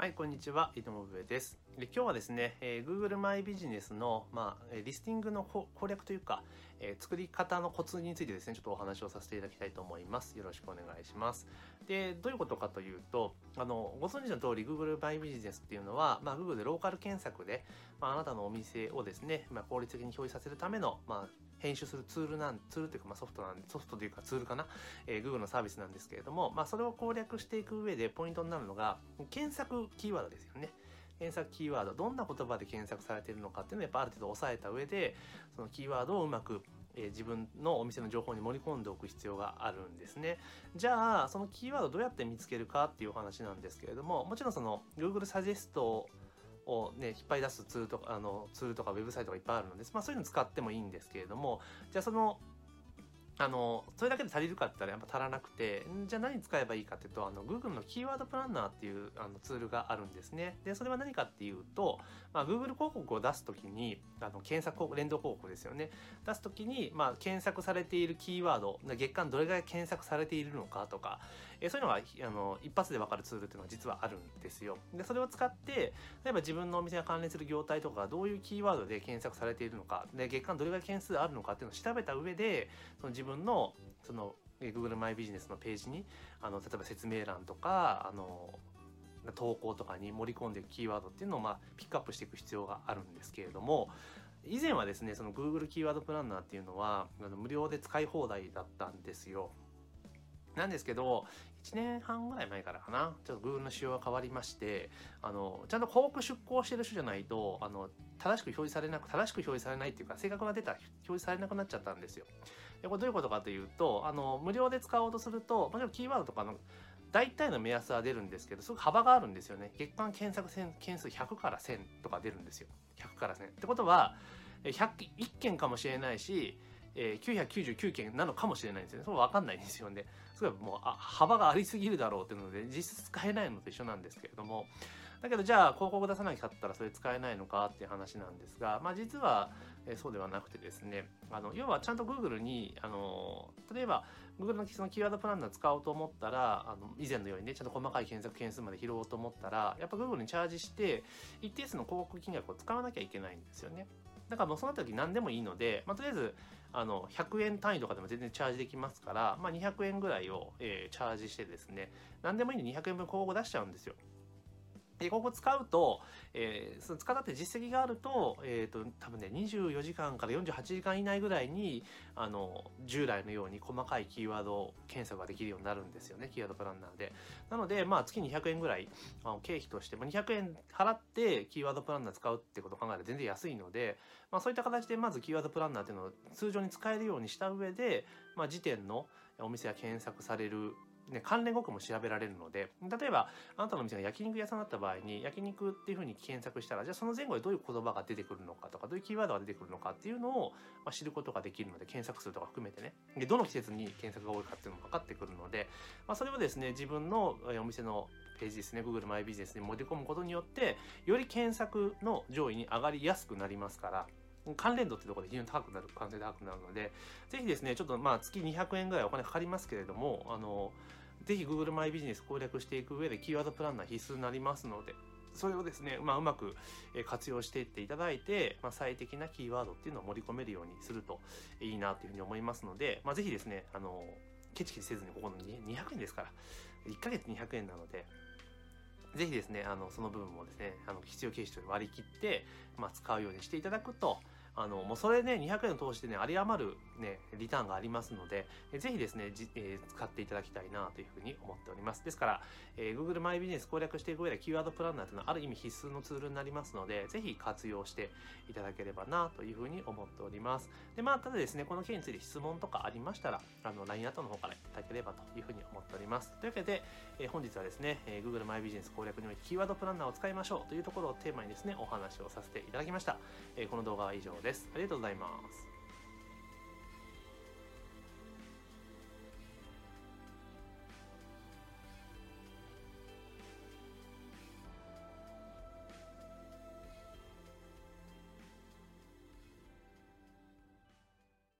はい、こんにちは。井上です。で今日はですね、えー、Google マイビジネスの、まあ、リスティングの攻略というか、えー、作り方のコツについてですね、ちょっとお話をさせていただきたいと思います。よろしくお願いします。で、どういうことかというと、あの、ご存知の通り Google マイビジネスっていうのは、まあ、Google でローカル検索で、まあ、あなたのお店をですね、まあ、効率的に表示させるための、まあ、編集するツールなん、ツールというか、まあ、ソフトなんで、ソフトというかツールかな、えー、Google のサービスなんですけれども、まあ、それを攻略していく上でポイントになるのが、検索キーワードですよね。検索キーワード、どんな言葉で検索されているのかっていうのをやっぱある程度押さえた上で、そのキーワードをうまくえ、自分のお店の情報に盛り込んでおく必要があるんですね。じゃあ、そのキーワードどうやって見つけるかっていうお話なんですけれども、もちろんその Google サジェストをね、引っ張り出すツールとか、あの、ツールとかウェブサイトがいっぱいあるので、まあそういうの使ってもいいんですけれども、じゃあそのあの、それだけで足りるかって言ったらやっぱ足らなくて、じゃあ何使えばいいかっていうと、あの、Google のキーワードプランナーっていうあのツールがあるんですね。で、それは何かっていうと、まあ、Google 広告を出すときに、あの、検索、連動広告ですよね。出すときに、まあ、検索されているキーワード、月間どれぐらい検索されているのかとか、えそういうのが、あの、一発でわかるツールっていうのが実はあるんですよ。で、それを使って、例えば自分のお店が関連する業態とか、どういうキーワードで検索されているのか、で、月間どれぐらい件数あるのかっていうのを調べた上で、その自分のその Google マイビジネスのページにあの例えば説明欄とかあの投稿とかに盛り込んでいくキーワードっていうのを、まあ、ピックアップしていく必要があるんですけれども以前はですねその Google キーワードプランナーっていうのは無料で使い放題だったんですよ。なんですけど、1年半ぐらい前からかな、ちょっと Google の仕様が変わりまして、あの、ちゃんと広告出稿してる人じゃないと、あの、正しく表示されなく、正しく表示されないっていうか、正確なデータ表示されなくなっちゃったんですよ。で、これどういうことかというと、あの、無料で使おうとすると、もちろんキーワードとかの、大体の目安は出るんですけど、すごく幅があるんですよね。月間検索件数100から1000とか出るんですよ。100から1000。ってことは、100、1件かもしれないし、えー、999件なのかもしれないんですよね。それ分かんないんですよね。すごいもうあ幅がありすぎるだろうっていうので、実質使えないのと一緒なんですけれども、だけどじゃあ広告出さなきゃったらそれ使えないのかっていう話なんですが、まあ実は、えー、そうではなくてですね、あの、要はちゃんと Google に、あの、例えば Google のそのキーワードプランナー使おうと思ったら、あの、以前のようにね、ちゃんと細かい検索件数まで拾おうと思ったら、やっぱ Google にチャージして、一定数の広告金額を使わなきゃいけないんですよね。だからもうその時何でもいいので、まあ、とりあえず、あの、100円単位とかでも全然チャージできますから、まあ、200円ぐらいを、えー、チャージしてですね、何でもいいんで200円分広告出しちゃうんですよ。で、ここ使うと、えー、その使ったって実績があると、えっ、ー、と、多分ね、24時間から48時間以内ぐらいに、あの、従来のように細かいキーワード検索ができるようになるんですよね、キーワードプランナーで。なので、まあ、月200円ぐらい、あの経費として、まあ、200円払ってキーワードプランナー使うってことを考えると全然安いので、まあ、そういった形でまずキーワードプランナーっていうのを通常に使えるようにした上で、まあ、時点のお店が検索されるね、関連語句も調べられるので、例えば、あなたの店が焼肉屋さんだった場合に、焼肉っていうふうに検索したら、じゃあその前後でどういう言葉が出てくるのかとか、どういうキーワードが出てくるのかっていうのを、まあ、知ることができるので、検索数とか含めてね。で、どの季節に検索が多いかっていうのも分かってくるので、まあ、それをですね、自分のお店のページですね、Google マイビジネスに盛り込むことによって、より検索の上位に上がりやすくなりますから、関連度ってところで非常に高くなる、可能性高くなるので、ぜひですね、ちょっとまあ月200円ぐらいお金かかりますけれども、あの、ぜひ Google マイビジネス攻略していく上でキーワードプランナー必須になりますので、それをですね、まあ、うまく活用していっていただいて、まあ、最適なキーワードっていうのを盛り込めるようにするといいなというふうに思いますので、まあ、ぜひですね、あの、ケチケチせずにここの200円ですから、1ヶ月200円なので、ぜひですね、あの、その部分もですね、あの、必要経費と割り切って、まあ、使うようにしていただくと、あの、もうそれね、200円を通してね、有り余るね、リターンがありますので、ぜひですね、じえー、使っていただきたいなというふうに思っております。ですから、えー、Google マイビジネス攻略していく上でキーワードプランナーというのはある意味必須のツールになりますので、ぜひ活用していただければなというふうに思っております。で、まあ、ただですね、この件について質問とかありましたら、あの、LINE アットの方からいただければというふうに思っております。というわけで、えー、本日はですね、えー、Google マイビジネス攻略においてキーワードプランナーを使いましょうというところをテーマにですね、お話をさせていただきました。えー、この動画は以上です。ですありがとうござい。ます